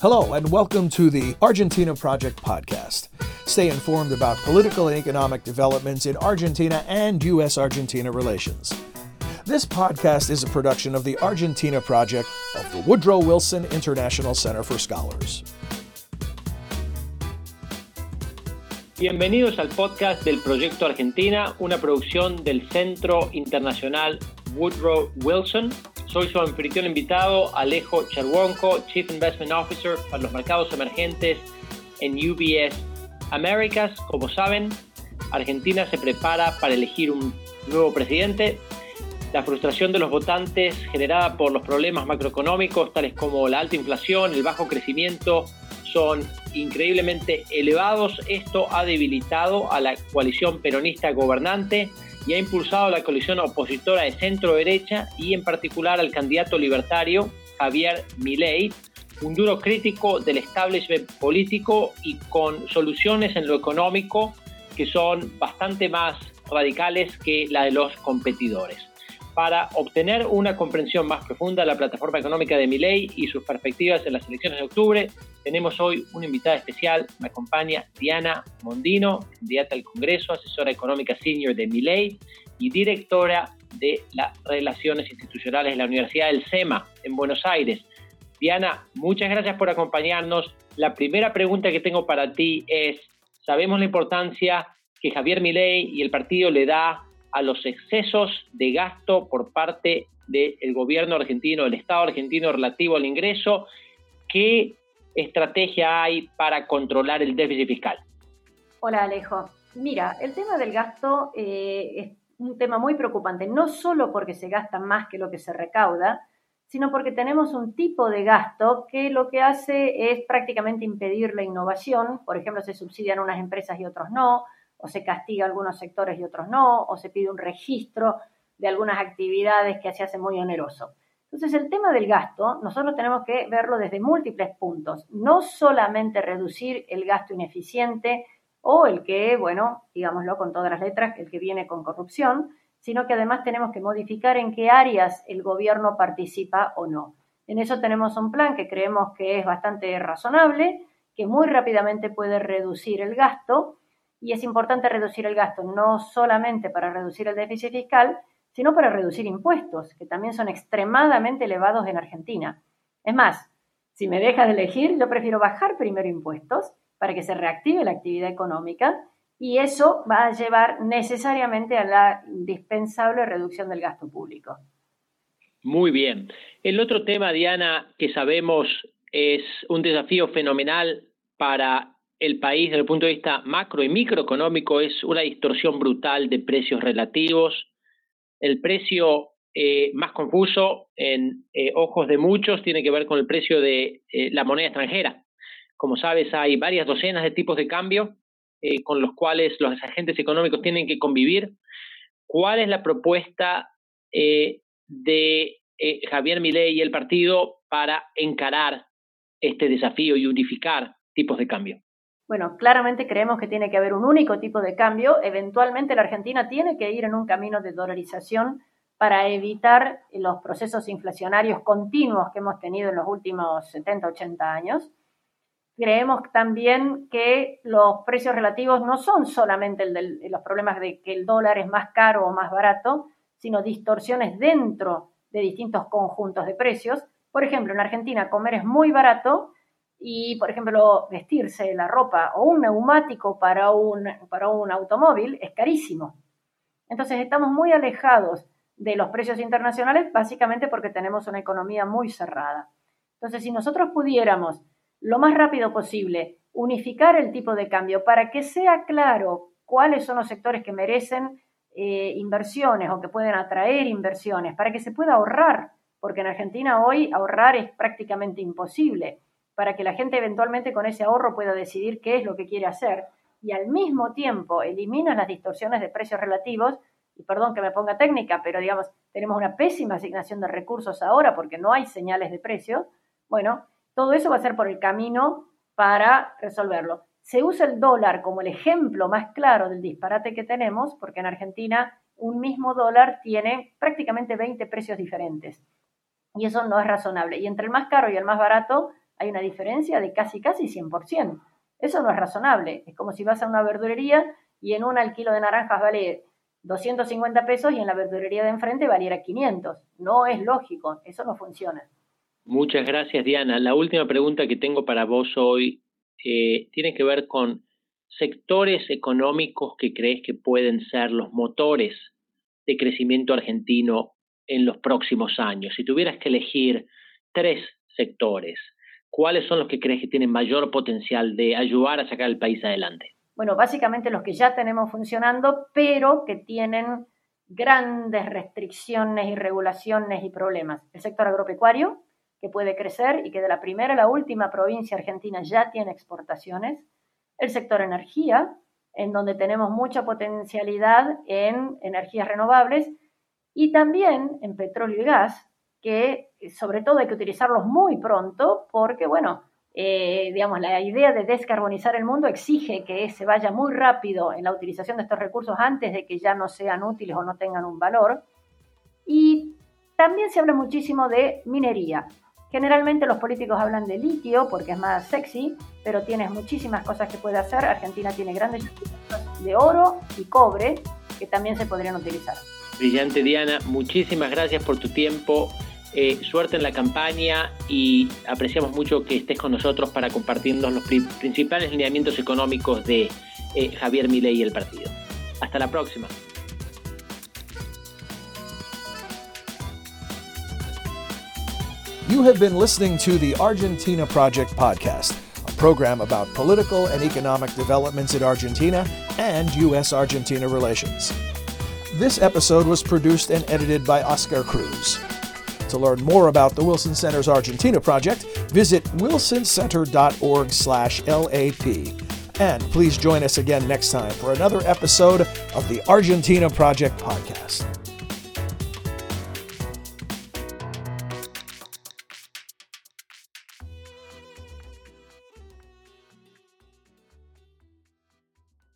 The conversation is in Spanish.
Hello, and welcome to the Argentina Project podcast. Stay informed about political and economic developments in Argentina and U.S. Argentina relations. This podcast is a production of the Argentina Project of the Woodrow Wilson International Center for Scholars. Bienvenidos al podcast del Proyecto Argentina, una producción del Centro Internacional Woodrow Wilson Soy su anfitrión invitado, Alejo Cherwonko, Chief Investment Officer para los mercados emergentes en UBS Americas. Como saben, Argentina se prepara para elegir un nuevo presidente. La frustración de los votantes generada por los problemas macroeconómicos, tales como la alta inflación, el bajo crecimiento, son increíblemente elevados. Esto ha debilitado a la coalición peronista gobernante y ha impulsado la coalición opositora de centro-derecha y en particular al candidato libertario Javier Milei, un duro crítico del establishment político y con soluciones en lo económico que son bastante más radicales que la de los competidores. Para obtener una comprensión más profunda de la plataforma económica de Milei y sus perspectivas en las elecciones de octubre, tenemos hoy una invitada especial. Me acompaña Diana Mondino, candidata al Congreso, asesora económica senior de Milei y directora de las Relaciones Institucionales de la Universidad del SEMA en Buenos Aires. Diana, muchas gracias por acompañarnos. La primera pregunta que tengo para ti es, sabemos la importancia que Javier Milei y el partido le da a los excesos de gasto por parte del gobierno argentino, del Estado argentino relativo al ingreso. ¿Qué estrategia hay para controlar el déficit fiscal? Hola Alejo. Mira, el tema del gasto eh, es un tema muy preocupante, no solo porque se gasta más que lo que se recauda, sino porque tenemos un tipo de gasto que lo que hace es prácticamente impedir la innovación. Por ejemplo, se subsidian unas empresas y otros no, o se castiga algunos sectores y otros no, o se pide un registro de algunas actividades que se hace muy oneroso. Entonces, el tema del gasto, nosotros tenemos que verlo desde múltiples puntos, no solamente reducir el gasto ineficiente o el que, bueno, digámoslo con todas las letras, el que viene con corrupción, sino que además tenemos que modificar en qué áreas el gobierno participa o no. En eso tenemos un plan que creemos que es bastante razonable, que muy rápidamente puede reducir el gasto y es importante reducir el gasto no solamente para reducir el déficit fiscal, sino para reducir impuestos, que también son extremadamente elevados en Argentina. Es más, si me dejas de elegir, yo prefiero bajar primero impuestos para que se reactive la actividad económica y eso va a llevar necesariamente a la indispensable reducción del gasto público. Muy bien. El otro tema, Diana, que sabemos es un desafío fenomenal para el país desde el punto de vista macro y microeconómico es una distorsión brutal de precios relativos. El precio eh, más confuso en eh, ojos de muchos tiene que ver con el precio de eh, la moneda extranjera. Como sabes, hay varias docenas de tipos de cambio con los cuales los agentes económicos tienen que convivir. ¿Cuál es la propuesta de Javier Milei y el partido para encarar este desafío y unificar tipos de cambio? Bueno, claramente creemos que tiene que haber un único tipo de cambio. Eventualmente la Argentina tiene que ir en un camino de dolarización para evitar los procesos inflacionarios continuos que hemos tenido en los últimos 70, 80 años. Creemos también que los precios relativos no son solamente los problemas de que el dólar es más caro o más barato, sino distorsiones dentro de distintos conjuntos de precios. Por ejemplo, en Argentina comer es muy barato, y, por ejemplo, vestirse la ropa o un neumático para un, para un automóvil es carísimo. Entonces estamos muy alejados de los precios internacionales básicamente porque tenemos una economía muy cerrada. Entonces, si nosotros pudiéramos lo más rápido posible unificar el tipo de cambio para que sea claro cuáles son los sectores que merecen eh, inversiones o que pueden atraer inversiones, para que se pueda ahorrar, porque en Argentina hoy ahorrar es prácticamente imposible para que la gente eventualmente con ese ahorro pueda decidir qué es lo que quiere hacer y al mismo tiempo elimina las distorsiones de precios relativos, y perdón que me ponga técnica, pero digamos, tenemos una pésima asignación de recursos ahora porque no hay señales de precios, bueno, todo eso va a ser por el camino para resolverlo. Se usa el dólar como el ejemplo más claro del disparate que tenemos, porque en Argentina un mismo dólar tiene prácticamente 20 precios diferentes. Y eso no es razonable. Y entre el más caro y el más barato hay una diferencia de casi, casi 100%. Eso no es razonable. Es como si vas a una verdulería y en una el kilo de naranjas vale 250 pesos y en la verdulería de enfrente valiera 500. No es lógico, eso no funciona. Muchas gracias, Diana. La última pregunta que tengo para vos hoy eh, tiene que ver con sectores económicos que crees que pueden ser los motores de crecimiento argentino en los próximos años. Si tuvieras que elegir tres sectores, ¿cuáles son los que crees que tienen mayor potencial de ayudar a sacar al país adelante? Bueno, básicamente los que ya tenemos funcionando, pero que tienen grandes restricciones y regulaciones y problemas. El sector agropecuario, que puede crecer y que de la primera a la última provincia argentina ya tiene exportaciones. El sector energía, en donde tenemos mucha potencialidad en energías renovables y también en petróleo y gas, que sobre todo hay que utilizarlos muy pronto porque, bueno, eh, digamos, la idea de descarbonizar el mundo exige que se vaya muy rápido en la utilización de estos recursos antes de que ya no sean útiles o no tengan un valor. Y también se habla muchísimo de minería. Generalmente los políticos hablan de litio porque es más sexy, pero tienes muchísimas cosas que puede hacer. Argentina tiene grandes de oro y cobre que también se podrían utilizar. Brillante Diana, muchísimas gracias por tu tiempo. Eh, suerte en la campaña y apreciamos mucho que estés con nosotros para compartirnos los principales lineamientos económicos de eh, Javier Milei y el partido. Hasta la próxima. You have been listening to the Argentina Project podcast, a program about political and economic developments in Argentina and U.S. Argentina relations. This episode was produced and edited by Oscar Cruz. To learn more about the Wilson Center's Argentina project, visit wilsoncenter.org/lap. And please join us again next time for another episode of the Argentina Project podcast.